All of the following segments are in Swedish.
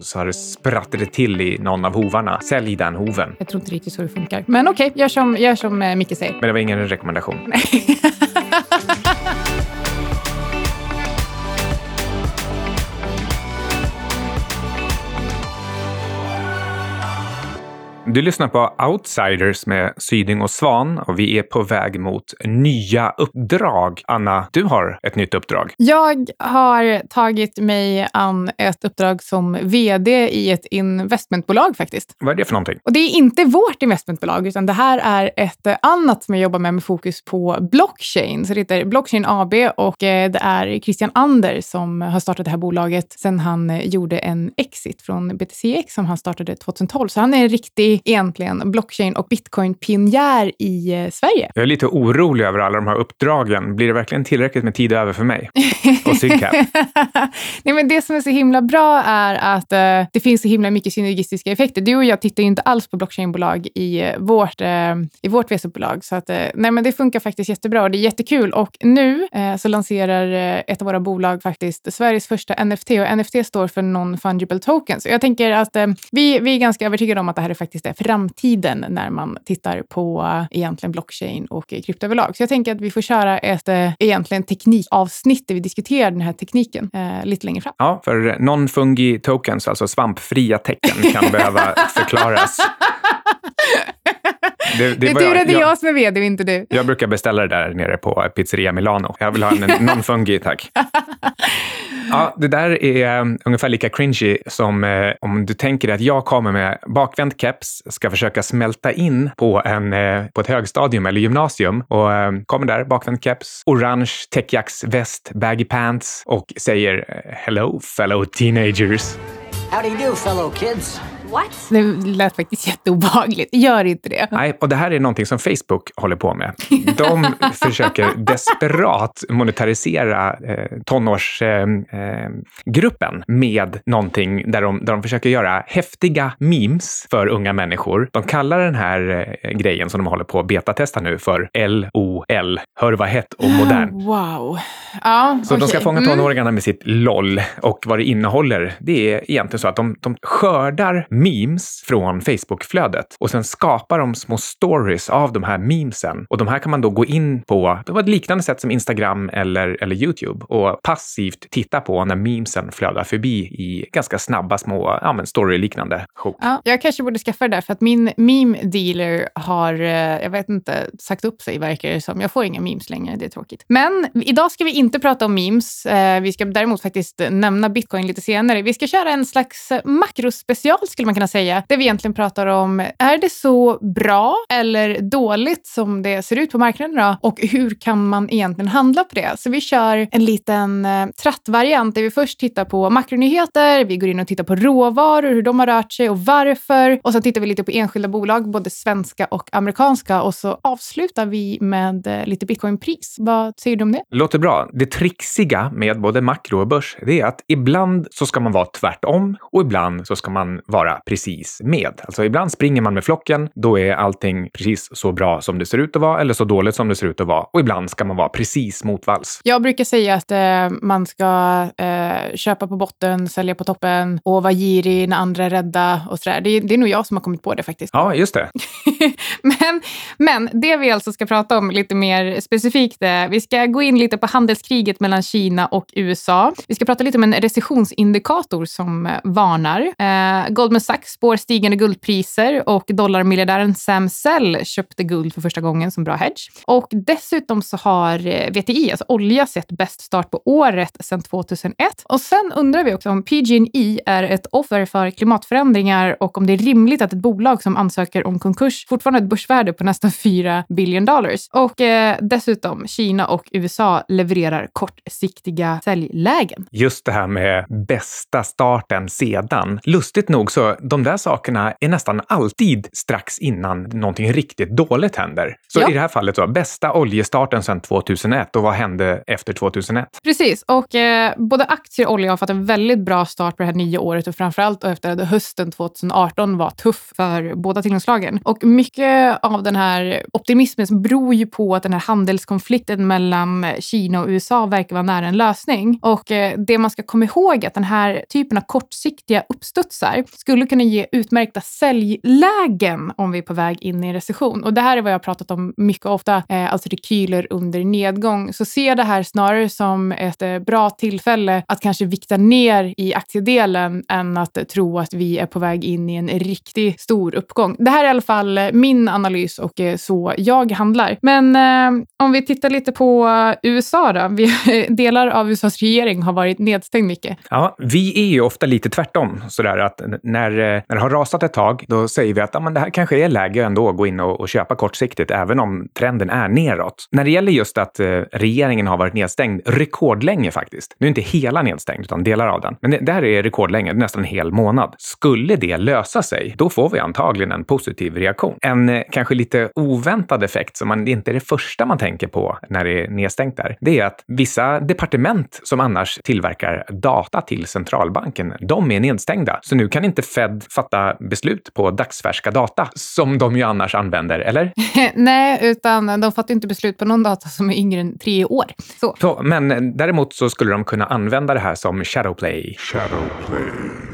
så har det sprattade till i någon av hovarna. Sälj den hoven. Jag tror inte riktigt så det funkar. Men okej, okay, gör som, gör som eh, Micke säger. Men det var ingen rekommendation. Du lyssnar på Outsiders med Syding och Svan och vi är på väg mot nya uppdrag. Anna, du har ett nytt uppdrag. Jag har tagit mig an ett uppdrag som vd i ett investmentbolag faktiskt. Vad är det för någonting? Och det är inte vårt investmentbolag, utan det här är ett annat som jag jobbar med med fokus på blockchain. Så det heter Blockchain AB och eh, det är Christian Ander som har startat det här bolaget sedan han gjorde en exit från BTCX som han startade 2012. Så han är en riktig egentligen blockchain och bitcoin-pionjär i eh, Sverige. Jag är lite orolig över alla de här uppdragen. Blir det verkligen tillräckligt med tid över för mig och? Nej, men det som är så himla bra är att uh, det finns så himla mycket synergistiska effekter. Du och jag tittar ju inte alls på blockchainbolag i uh, vårt, uh, i vårt VC-bolag. Så att, nej, men det funkar faktiskt jättebra och det är jättekul. Och nu så lanserar ett av våra bolag faktiskt Sveriges första NFT och NFT står för Non-Fungible Tokens. Jag tänker att vi, vi är ganska övertygade om att det här är faktiskt är framtiden när man tittar på egentligen blockchain och krypto överlag. Så jag tänker att vi får köra ett egentligen teknikavsnitt där vi diskuterar den här tekniken eh, lite längre fram. Ja, för non-fungi tokens, alltså svampfria tecken, kan behöva förklaras. Det, det, det är tur att det är jag som är vd och inte du. Jag brukar beställa det där nere på Pizzeria Milano. Jag vill ha en non-fungi, tack. Ja, det där är um, ungefär lika cringy som eh, om du tänker att jag kommer med bakvänd keps, ska försöka smälta in på, en, eh, på ett högstadium eller gymnasium och eh, kommer där, bakvänd keps, orange täckjacksväst, baggy pants och säger eh, “Hello fellow teenagers”. How do you do fellow kids? What? Det lät faktiskt jätteobehagligt. Gör inte det. Nej, och det här är någonting som Facebook håller på med. De försöker desperat monetarisera eh, tonårsgruppen eh, med någonting där de, där de försöker göra häftiga memes för unga människor. De kallar den här eh, grejen som de håller på att betatesta nu för LOL. Hör vad hett och modern. Wow. Ja, så okay. de ska fånga mm. tonåringarna med sitt LOL och vad det innehåller. Det är egentligen så att de, de skördar memes från Facebookflödet och sen skapar de små stories av de här memesen. Och de här kan man då gå in på på ett liknande sätt som Instagram eller, eller YouTube och passivt titta på när memesen flödar förbi i ganska snabba små ja, men story-liknande sjok. Ja, jag kanske borde skaffa det där för att min meme-dealer har, eh, jag vet inte, sagt upp sig verkar det som. Jag får inga memes längre, det är tråkigt. Men idag ska vi inte prata om memes. Eh, vi ska däremot faktiskt nämna bitcoin lite senare. Vi ska köra en slags eh, makrospecial skulle man kunna säga, Det vi egentligen pratar om, är det så bra eller dåligt som det ser ut på marknaden idag? Och hur kan man egentligen handla på det? Så vi kör en liten eh, trattvariant där vi först tittar på makronyheter, vi går in och tittar på råvaror, hur de har rört sig och varför. Och sen tittar vi lite på enskilda bolag, både svenska och amerikanska. Och så avslutar vi med eh, lite bitcoinpris. Vad säger du om det? Låter bra. Det trixiga med både makro och börs, det är att ibland så ska man vara tvärtom och ibland så ska man vara precis med. Alltså ibland springer man med flocken, då är allting precis så bra som det ser ut att vara eller så dåligt som det ser ut att vara. Och ibland ska man vara precis motvalls. Jag brukar säga att eh, man ska eh, köpa på botten, sälja på toppen och vara girig när andra är rädda och sådär. Det, det är nog jag som har kommit på det faktiskt. Ja, just det. men, men det vi alltså ska prata om lite mer specifikt är, vi ska gå in lite på handelskriget mellan Kina och USA. Vi ska prata lite om en recessionsindikator som varnar. Eh, Goldman Sachs spår stigande guldpriser och dollarmiljardären Sam Sell köpte guld för första gången som bra hedge. Och dessutom så har eh, VTI, alltså olja, sett bäst start på året sedan 2001. Och sen undrar vi också om PG&E är ett offer för klimatförändringar och om det är rimligt att ett bolag som ansöker om konkurs fortfarande har ett börsvärde på nästan 4 billion dollars. Och eh, dessutom, Kina och USA levererar kortsiktiga säljlägen. Just det här med bästa starten sedan. Lustigt nog så de där sakerna är nästan alltid strax innan någonting riktigt dåligt händer. Så Ja. i det här fallet så, bästa oljestarten sedan 2001 och vad hände efter 2001? Precis, och eh, både aktier och olja har fått en väldigt bra start på det här nya året och framförallt efter att hösten 2018 var tuff för båda tillgångslagen. Och mycket av den här optimismen beror ju på att den här handelskonflikten mellan Kina och USA verkar vara nära en lösning. Och eh, det man ska komma ihåg är att den här typen av kortsiktiga uppstudsar skulle skulle kunna ge utmärkta säljlägen om vi är på väg in i en recession. Och det här är vad jag har pratat om mycket ofta, eh, alltså rekyler under nedgång. Så se det här snarare som ett eh, bra tillfälle att kanske vikta ner i aktiedelen än att eh, tro att vi är på väg in i en riktigt stor uppgång. Det här är i alla fall eh, min analys och eh, så jag handlar. Men eh, om vi tittar lite på eh, USA då. Vi, delar av USAs regering har varit nedstängd mycket. Ja, vi är ju ofta lite tvärtom. Sådär att när när, eh, när det har rasat ett tag, då säger vi att ah, men det här kanske är läge ändå att gå in och, och köpa kortsiktigt, även om trenden är neråt. När det gäller just att eh, regeringen har varit nedstängd rekordlänge faktiskt. Nu är inte hela nedstängd, utan delar av den. Men det, det här är rekordlänge, nästan en hel månad. Skulle det lösa sig, då får vi antagligen en positiv reaktion. En eh, kanske lite oväntad effekt som man, inte är det första man tänker på när det är nedstängt där, det är att vissa departement som annars tillverkar data till centralbanken, de är nedstängda. Så nu kan inte Fed fatta beslut på dagsfärska data som de ju annars använder, eller? Nej, utan de fattar inte beslut på någon data som är yngre än tre år. Så. Så, men eh, däremot så skulle de kunna använda det här som shadowplay.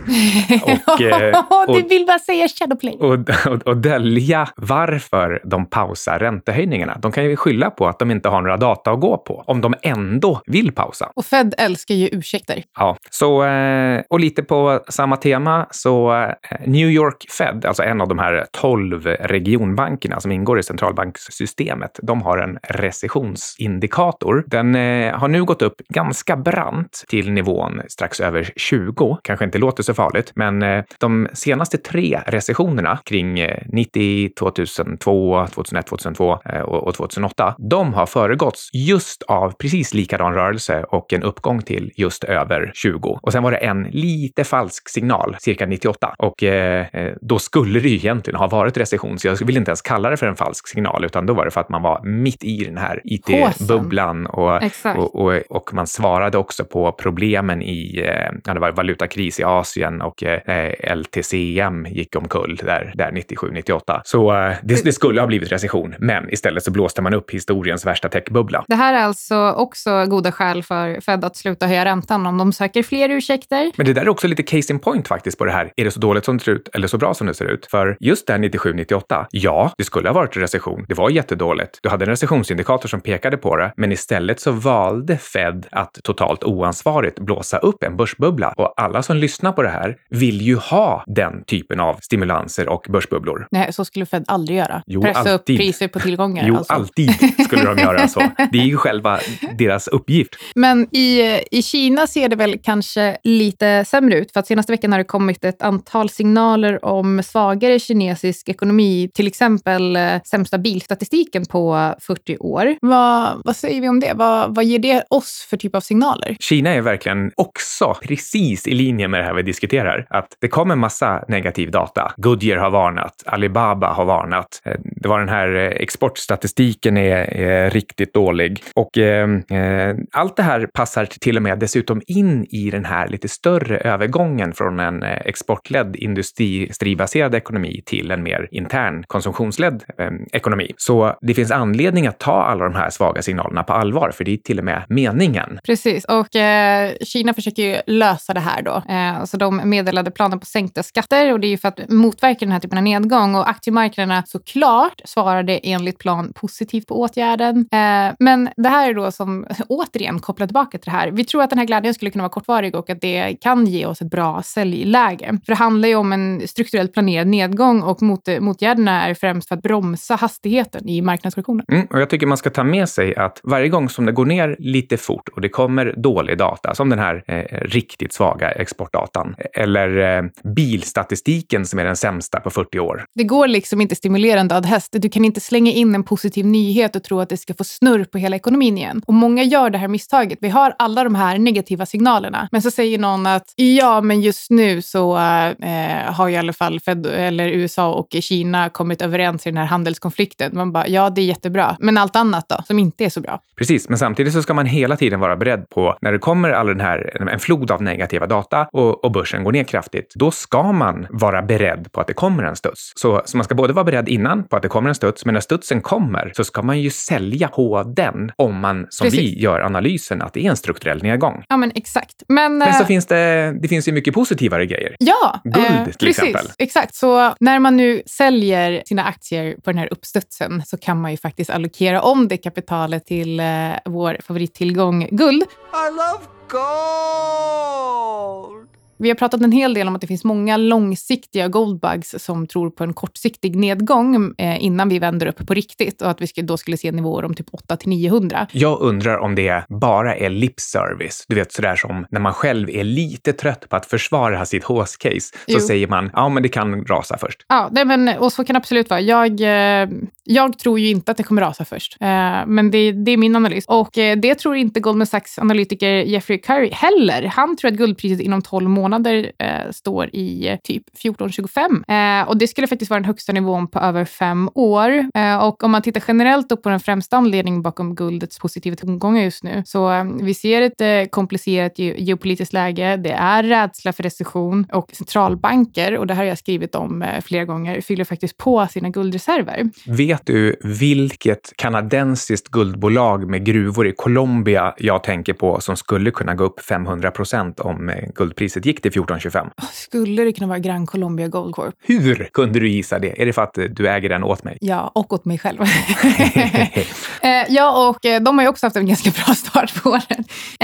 Och, eh, och- du vill bara säga Shadowplay. och, och, och dölja varför de pausar räntehöjningarna. De kan ju skylla på att de inte har några data att gå på, om de ändå vill pausa. Och Fed älskar ju ursäkter. Ja, så, eh, och lite på samma tema, så eh, New York Fed, alltså en av de här 12 regionbankerna som ingår i centralbankssystemet, de har en recessionsindikator. Den har nu gått upp ganska brant till nivån strax över 20. Kanske inte låter så farligt, men eh, de senaste tre recessionerna kring eh, 90, 2002, 2001, 2002 eh, och, och 2008, de har föregåtts just av precis likadan rörelse och en uppgång till just över 20. Och sen var det en lite falsk signal, cirka 98. Och eh, eh, då skulle det ju egentligen ha varit recession, så jag vill inte ens kalla det för en falsk signal, utan då var det för att man var mitt i den här IT-bubblan och, och, och, och man svarade också på problemen i, ja, det var valutakris i Asien och eh, LTCM gick omkull där, där 97-98. Så eh, det, det skulle ha blivit recession, men istället så blåste man upp historiens värsta techbubbla. Det här är alltså också goda skäl för Fed att sluta höja räntan om de söker fler ursäkter. Men det där är också lite case in point faktiskt på det här. Är det så dåligt som det ser ut eller så bra som det ser ut? För just där 97-98, ja, det skulle ha varit recession. Det var jättedåligt. Du hade en recessionsindikator som pekade på det, men istället så valde Fed att totalt oansvarigt blåsa upp en börsbubbla. Och alla som lyssnar på det här vill ju ha den typen av stimulanser och börsbubblor. Nej, så skulle Fed aldrig göra. Jo, Pressa upp alltid. priser på tillgångar. Jo, alltså. alltid skulle de göra så. Det är ju själva deras uppgift. Men i, i Kina ser det väl kanske lite sämre ut. För att senaste veckan har det kommit ett antal signaler om svagare kinesisk ekonomi. Till exempel eh, sämsta bilstatistiken på 40 år. Vad, vad säger vi om det? Vad, vad ger det oss för typ av signaler? Kina är verkligen också precis i linje med det här vi diskuterar. Att det kommer massa negativ data. Goodyear har varnat, Alibaba har varnat. Eh, det var den här eh, exportstatistiken är, är riktigt dålig. Och ehm, eh, allt det här passar till och med dessutom in i den här lite större övergången från en eh, exportledd industribaserad ekonomi till en mer intern konsumtionsledd eh, ekonomi. Så det finns anledning att ta alla de här svaga signalerna på allvar, för det är till och med meningen. Precis, och eh, Kina försöker ju lösa det här då. Eh, så de de meddelade planer på sänkta skatter och det är ju för att motverka den här typen av nedgång. Och aktiemarknaderna såklart svarade enligt plan positivt på åtgärden. Eh, men det här är då som återigen kopplar tillbaka till det här. Vi tror att den här glädjen skulle kunna vara kortvarig och att det kan ge oss ett bra säljläge. För det handlar ju om en strukturellt planerad nedgång och mot, motgärderna är främst för att bromsa hastigheten i marknadskorrektionen. Mm, och jag tycker man ska ta med sig att varje gång som det går ner lite fort och det kommer dålig data, som den här eh, riktigt svaga exportdatan, eller eh, bilstatistiken som är den sämsta på 40 år. Det går liksom inte stimulera en död häst. Du kan inte slänga in en positiv nyhet och tro att det ska få snurr på hela ekonomin igen. Och många gör det här misstaget. Vi har alla de här negativa signalerna, men så säger någon att ja, men just nu så eh, har i alla fall Fed, eller USA och Kina kommit överens i den här handelskonflikten. Man bara, ja, det är jättebra. Men allt annat då, som inte är så bra? Precis, men samtidigt så ska man hela tiden vara beredd på när det kommer all den här, en flod av negativa data och, och börsen går ner kraftigt, då ska man vara beredd på att det kommer en studs. Så, så man ska både vara beredd innan på att det kommer en studs, men när studsen kommer så ska man ju sälja på den om man, som Precis. vi gör analysen, att det är en strukturell nedgång. Ja, men exakt. Men, men så äh... finns det, det finns ju mycket positivare grejer. Ja, Guld äh, till precis, exempel. Exakt. Så när man nu säljer sina aktier på den här uppstudsen så kan man ju faktiskt allokera om det kapitalet till äh, vår favorittillgång guld. I love gold! Vi har pratat en hel del om att det finns många långsiktiga goldbugs som tror på en kortsiktig nedgång eh, innan vi vänder upp på riktigt och att vi då skulle se nivåer om typ 8 till 900. Jag undrar om det bara är lip service. Du vet sådär som när man själv är lite trött på att försvara sitt hås-case så jo. säger man ja, men det kan rasa först. Ja, det, men, och så kan det absolut vara. Jag, eh, jag tror ju inte att det kommer rasa först, eh, men det, det, är min analys och det tror inte Goldman Sachs analytiker Jeffrey Curry heller. Han tror att guldpriset inom 12 månader månader eh, står i eh, typ 14,25. Eh, och det skulle faktiskt vara den högsta nivån på över fem år. Eh, och om man tittar generellt på den främsta anledningen bakom guldets positiva tongångar just nu, så eh, vi ser ett eh, komplicerat ge geopolitiskt läge. Det är rädsla för recession och centralbanker, och det här har jag skrivit om eh, flera gånger, fyller faktiskt på sina guldreserver. Vet du vilket kanadensiskt guldbolag med gruvor i Colombia jag tänker på som skulle kunna gå upp 500 procent om eh, guldpriset gick till 1425. Skulle det kunna vara Gran Colombia Gold Corp? Hur kunde du gissa det? Är det för att du äger den åt mig? Ja, och åt mig själv. Eh, ja, och eh, de har ju också haft en ganska bra start på.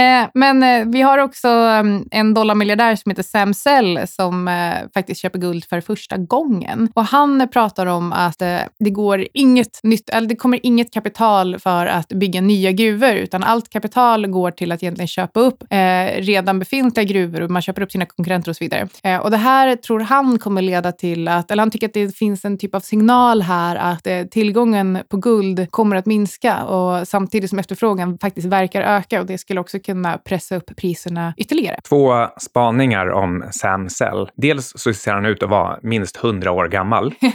Eh, men vi har också mm, en dollarmiljardär som heter Sam Sell som faktiskt köper guld för första gången. Och han pratar om att det går inget nytt, eller det kommer inget kapital för att bygga nya gruvor, utan allt kapital går till att egentligen köpa upp redan befintliga gruvor och man köper upp sina konkurrenter och så vidare. Eh, och det här tror han kommer leda till att, eller han tycker att det finns en typ av signal här att eh, tillgången på guld kommer att minska och samtidigt som efterfrågan faktiskt verkar öka och det skulle också kunna pressa upp priserna ytterligare. Två spaningar om Sam Sell. Dels så ser han ut att vara minst hundra år gammal, ja.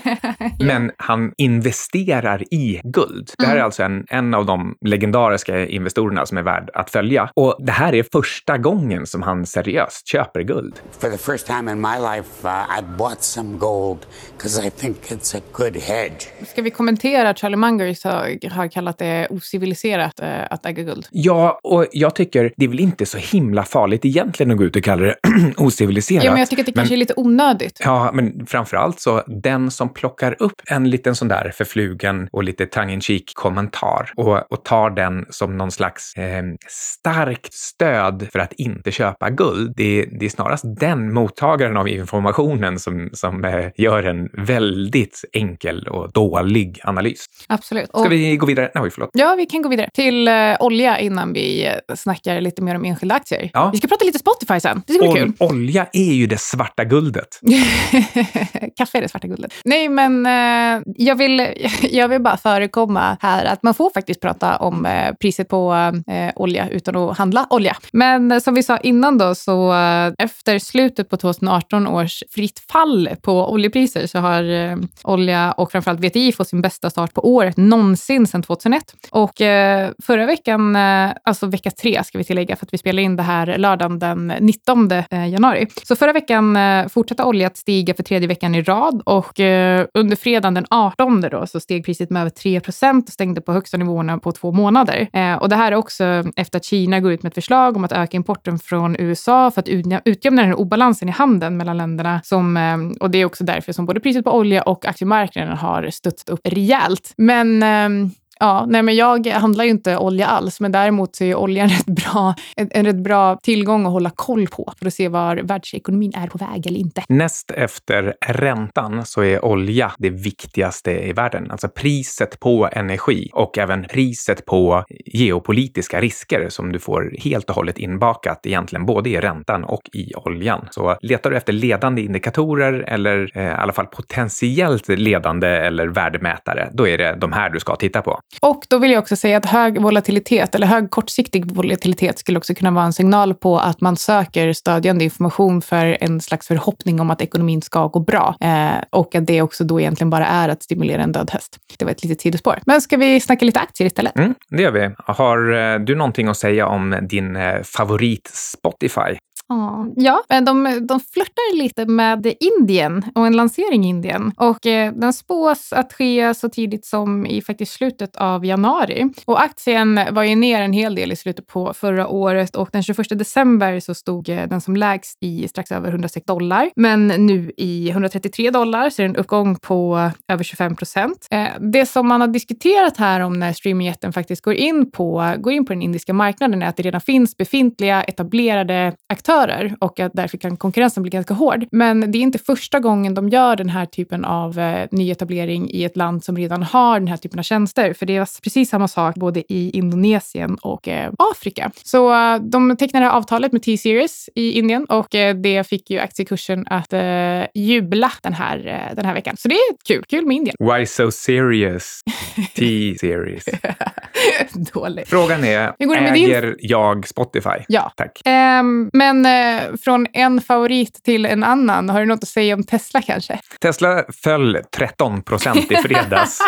men han investerar i guld. Det här mm. är alltså en, en av de legendariska investorerna som är värd att följa. Och det här är första gången som han seriöst köper guld. For the first time in my life uh, I bought some gold because I think it's a good hedge. Ska vi kommentera att Charlie Munger har, har kallat det ociviliserat uh, att äga guld? Ja, och jag tycker det är väl inte så himla farligt egentligen att gå ut och kalla det ociviliserat. Ja, men jag tycker att det kanske är lite onödigt. Ja, men framför allt så den som plockar upp en liten sån där förflugen och lite tongue in cheek kommentar och, och tar den som någon slags eh, starkt stöd för att inte köpa guld. Det, det är snarast den mottagaren av informationen som, som eh, gör en väldigt enkel och dålig analys. Absolut. Ska och, vi gå vidare? Nej, förlåt. Ja, vi kan gå vidare till uh, olja innan vi uh, snackar lite mer om enskilda aktier. Ja. Vi ska prata lite Spotify sen. Det ska bli kul. Olja är ju det svarta guldet. Kaffe är det svarta guldet. Nej, men uh, jag, vill, jag vill bara förekomma här att man får faktiskt prata om priset på olja utan att handla olja. Men som vi sa innan då så efter slutet på 2018 års fritt fall på oljepriser så har eh, olja och framförallt VTI fått sin bästa start på året någonsin sedan 2001. Och eh, förra veckan, eh, alltså vecka tre ska vi tillägga för att vi spelar in det här lördagen den 19 eh, januari. Så förra veckan eh, fortsatte olja att stiga för tredje veckan i rad och eh, under fredagen den 18 då så steg priset med över 3 procent och stängde på högsta nivåerna på två månader. Eh, och det här är också efter att Kina går ut med ett förslag om att öka importen från USA för att utjämna den här obalansen i handeln mellan länderna. Som, eh, och det är också därför som både priset på olja och aktiemarknaden har studsat upp rejält. Men eh, Ja, nej men jag handlar ju inte olja alls, men däremot så är oljan rätt bra, en, en rätt bra tillgång att hålla koll på för att se var världsekonomin är på väg eller inte. Näst efter räntan så är olja det viktigaste i världen. Alltså priset på energi och även priset på geopolitiska risker som du får helt och hållet inbakat egentligen både i räntan och i oljan. Så letar du efter ledande indikatorer eller eh, i alla fall potentiellt ledande eller värdemätare, då är det de här du ska titta på. Och då vill jag också säga att hög volatilitet eller hög kortsiktig volatilitet skulle också kunna vara en signal på att man söker stödjande information för en slags förhoppning om att ekonomin ska gå bra eh, och att det också då egentligen bara är att stimulera en död häst. Det var ett litet sidospår. Men ska vi snacka lite aktier istället? Mm, det gör vi. Har eh, du någonting att säga om din eh, favorit Spotify? Ja, de, de flörtar lite med Indien och en lansering i Indien. Och eh, den spås att ske så tidigt som i faktiskt slutet av januari. Och aktien var ju ner en hel del i slutet på förra året och den 21 december så stod eh, den som lägst i strax över 106 dollar. Men nu i 133 dollar så är det en uppgång på över 25 procent. Eh, det som man har diskuterat här om när streamingjätten faktiskt går in, på, går in på den indiska marknaden är att det redan finns befintliga etablerade aktörer aktörer och att därför kan konkurrensen bli ganska hård. Men det är inte första gången de gör den här typen av eh, nyetablering i ett land som redan har den här typen av tjänster. För det är precis samma sak både i Indonesien och eh, Afrika. Så eh, de tecknade avtalet med T-Series i Indien och eh, det fick ju aktiekursen att eh, jubla den här, eh, den här veckan. Så det är kul. Kul med Indien. Why so serious? T-Series. Dåligt. Frågan är, äger din... jag Spotify? Ja. Tack. Um, men eh, från en favorit till en annan, har du något att säga om Tesla kanske? Tesla föll 13 procent i fredags.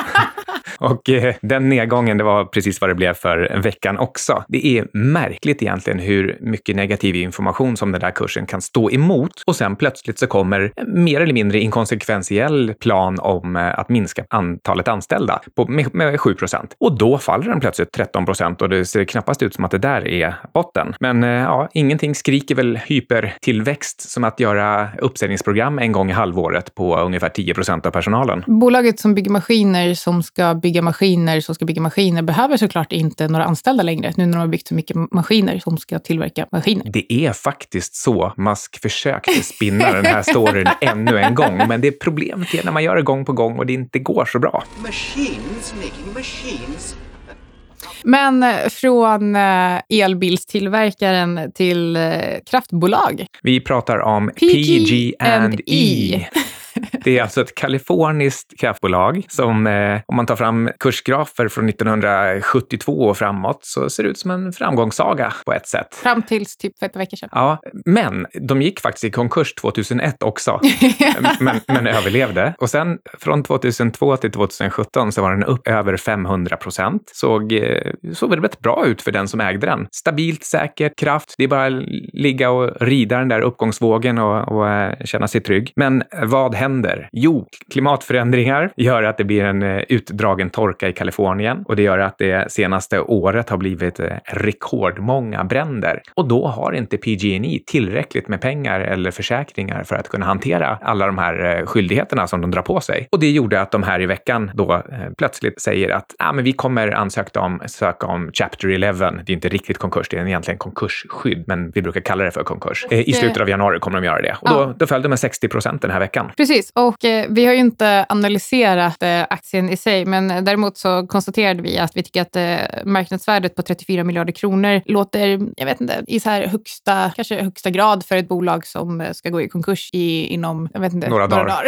och eh, den nedgången, det var precis vad det blev för veckan också. Det är märkligt egentligen hur mycket negativ information som den där kursen kan stå emot och sen plötsligt så kommer mer eller mindre inkonsekventiell plan om eh, att minska antalet anställda på, med, med 7 procent. Och då faller den plötsligt 13 procent och det ser knappast ut som att det där är botten. Men eh, ja, ingenting skriker väl hypertillväxt som att göra uppsägningsprogram en gång i halvåret på ungefär 10 procent av personalen. Bolaget som bygger maskiner som ska bygga maskiner som ska bygga maskiner behöver såklart inte några anställda längre nu när de har byggt så mycket maskiner som ska tillverka maskiner. Det är faktiskt så Musk försökte spinna den här storyn ännu en gång, men det problemet är när man gör det gång på gång och det inte går så bra. Machines making machines men eh, från eh, elbilstillverkaren till eh, kraftbolag. Vi pratar om PG&E. Det är alltså ett kaliforniskt kraftbolag som, eh, om man tar fram kursgrafer från 1972 och framåt, så ser det ut som en framgångssaga på ett sätt. Fram tills typ för ett veckor sedan. Ja, men de gick faktiskt i konkurs 2001 också, men, men överlevde. Och sen från 2002 till 2017 så var den upp över 500 procent. Såg, eh, såg väl rätt bra ut för den som ägde den. Stabilt, säkert, kraft. Det är bara att ligga och rida den där uppgångsvågen och, och eh, känna sig trygg. Men vad händer? Jo, klimatförändringar gör att det blir en eh, utdragen torka i Kalifornien och det gör att det senaste året har blivit eh, rekordmånga bränder. Och då har inte PG&E tillräckligt med pengar eller försäkringar för att kunna hantera alla de här eh, skyldigheterna som de drar på sig. Och det gjorde att de här i veckan då plötsligt säger att ah, men vi kommer ansöka om, söka om Chapter 11. Det är inte riktigt konkurs, det är egentligen konkursskydd, men vi brukar kalla det för konkurs. I slutet av januari kommer de göra det. Och då, då föll de med 60 procent den här veckan. Precis, och eh, vi har ju inte analyserat eh, aktien i sig, men däremot så konstaterade vi att vi tycker att eh, marknadsvärdet på 34 miljarder kronor låter, jag vet inte, i så här högsta, kanske högsta grad för ett bolag som eh, ska gå i konkurs i, inom, jag vet inte, några, några dagar.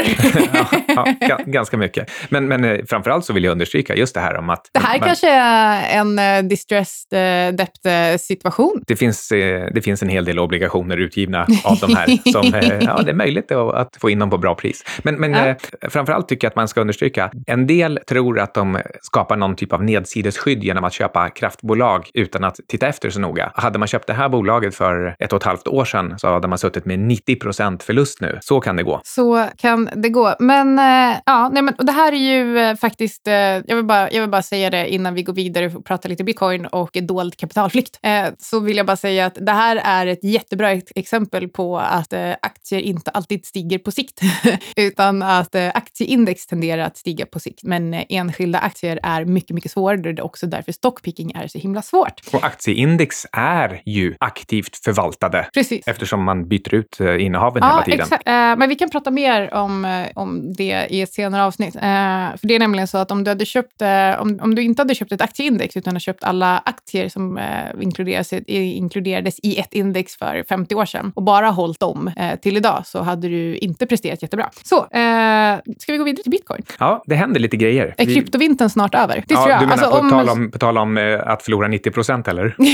ja, ja, ganska mycket. Men, men eh, framförallt så vill jag understryka just det här om att... Det här man, kanske är en uh, distressed debt-situation. Det finns, det finns en hel del obligationer utgivna av de här som, ja, det är möjligt att få in dem på bra pris. Men, men ja. eh, framförallt tycker jag att man ska understryka, en del tror att de skapar någon typ av nedsidesskydd genom att köpa kraftbolag utan att titta efter så noga. Hade man köpt det här bolaget för ett och ett halvt år sedan så hade man suttit med 90 procent förlust nu. Så kan det gå. Så kan det gå. Men eh, ja, nej, men det här är ju eh, faktiskt, eh, jag, vill bara, jag vill bara säga det innan vi går vidare och pratar lite bitcoin och dold kapitalflykt. Eh, så vill jag bara säga att det här är ett jättebra exempel på att eh, aktier inte alltid stiger på sikt. utan att eh, aktieindex tenderar att stiga på sikt. Men eh, enskilda aktier är mycket, mycket svårare. Det är också därför stockpicking är så himla svårt. Och aktieindex är ju aktivt förvaltade Precis. eftersom man byter ut eh, innehaven Ja, hela tiden. exakt. Men vi kan prata mer om, om det i ett senare avsnitt. För det är nämligen så att om du, hade köpt, om, om du inte hade köpt ett aktieindex utan hade köpt alla aktier som inkluderas, inkluderades i ett index för 50 år sedan och bara hållit dem till idag så hade du inte presterat jättebra. Så, eh, ska vi gå vidare till bitcoin? Ja, det händer lite grejer. Är Vi- kryptovintern snart över? Det ja, tror jag. Du menar Alltså, på, tal om, på tal om eh, att förlora 90 procent, eller?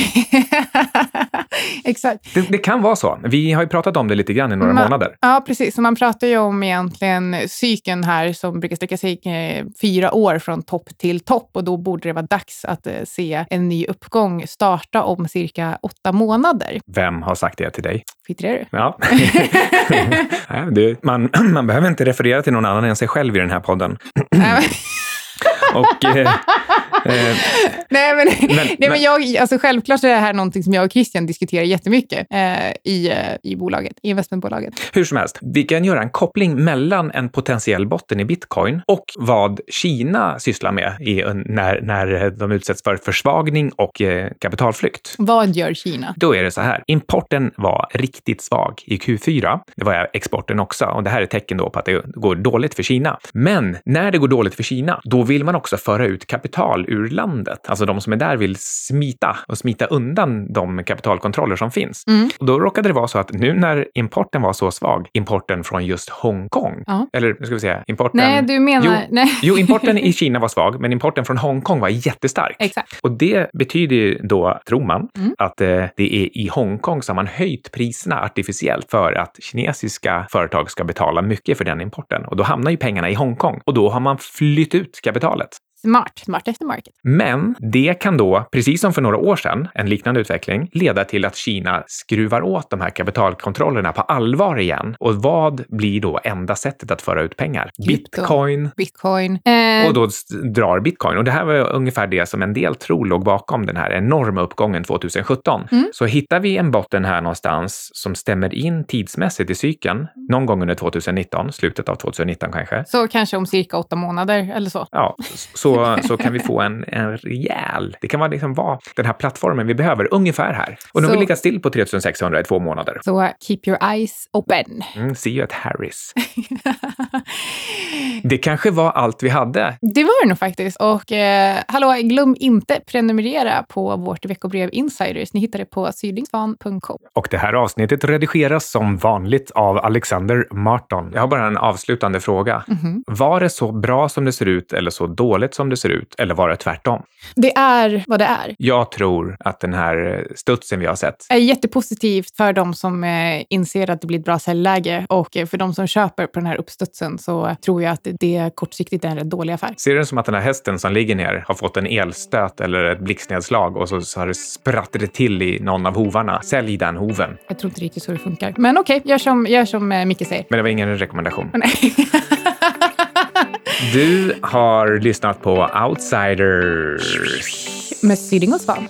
Exakt. Det, det kan vara så. Vi har ju pratat om det lite grann i några Ma- månader. Ja, precis. Så man pratar ju om egentligen cykeln här som brukar sträcka sig eh, fyra år från topp till topp och då borde det vara dags att eh, se en ny uppgång starta om cirka åtta månader. Vem har sagt det till dig? Fitrar du? Ja. Det, man, man behöver inte referera till någon annan än sig själv i den här podden. Och, eh, eh, Nej, men, nej, Men- men men- jag, alltså självklart är det här någonting som jag och Christian diskuterar jättemycket eh, i, eh, i bolaget, i investmentbolaget. hur som helst, vi kan göra en koppling mellan en potentiell botten i bitcoin och vad Kina sysslar med i, när, när de utsätts för försvagning och eh, kapitalflykt. Vad gör Kina? Då är det så här. Importen var riktigt svag i Q4. Det var exporten också och det här är tecken då på att det går dåligt för Kina. Men när det går dåligt för Kina, då vill man också föra ut kapital ur landet. Alltså de som är där vill smita och smita undan de kapitalkontroller som finns. Mm. Och då råkade det vara så att nu när importen var så svag, importen från just Hongkong, Ja. eller nu ska vi säga, importen... Nej, du menar... Jo, nej. Jo, importen i Kina var svag, men importen från Hongkong var jättestark. Exakt. Och det betyder ju då, tror man, Mm. att eh, det är i Hongkong som man höjt priserna artificiellt för att kinesiska företag ska betala mycket för den importen. Och då hamnar ju pengarna i Hongkong och då har man flytt ut kapitalet. Smart. Smart efter market. Men det kan då, precis som för några år sedan, en liknande utveckling, leda till att Kina skruvar åt de här kapitalkontrollerna på allvar igen. Och vad blir då enda sättet att föra ut pengar? Bitcoin. Bitcoin. Eh, Och då drar bitcoin. Och det här var ungefär det som en del tror låg bakom den här enorma uppgången 2017. Mm. Så hittar vi en botten här någonstans som stämmer in tidsmässigt i cykeln, någon gång under 2019, slutet av 2019 kanske, Så kanske om cirka åtta månader eller så. Ja, så, så kan vi få en, en rejäl... Det kan vara, liksom vara den här plattformen vi behöver ungefär här. Och nu har vi legat still på 3600 i två månader. Så uh, keep your eyes open. Mm, see you at Harris. Det kanske var allt vi hade. Det var det nog faktiskt. Och eh, hallå, glöm inte prenumerera på vårt veckobrev Insiders. Ni hittar det på sydlingsvan.com. Och det här avsnittet redigeras som vanligt av Alexander Marton. Jag har bara en avslutande fråga. Mhm. Var det så bra som det ser ut eller så dåligt som det ser ut? Eller var det tvärtom? Det är vad det är. Jag tror att den här studsen vi har sett är jättepositivt för de som eh, inser att det blir ett bra säljläge och eh, för de som köper på den här uppstudsen så tror jag att det kortsiktigt är en rätt dålig affär. Ser du det som att den här hästen som ligger ner har fått en elstöt eller ett blixtnedslag och så, så har det spratt det till i någon av hovarna? Sälj den hoven. Jag tror inte riktigt så det funkar. Men okej, gör som, gör som eh, Micke säger. Men det var ingen rekommendation. Nej. Du har lyssnat på Outsiders. Med Syding och Svan.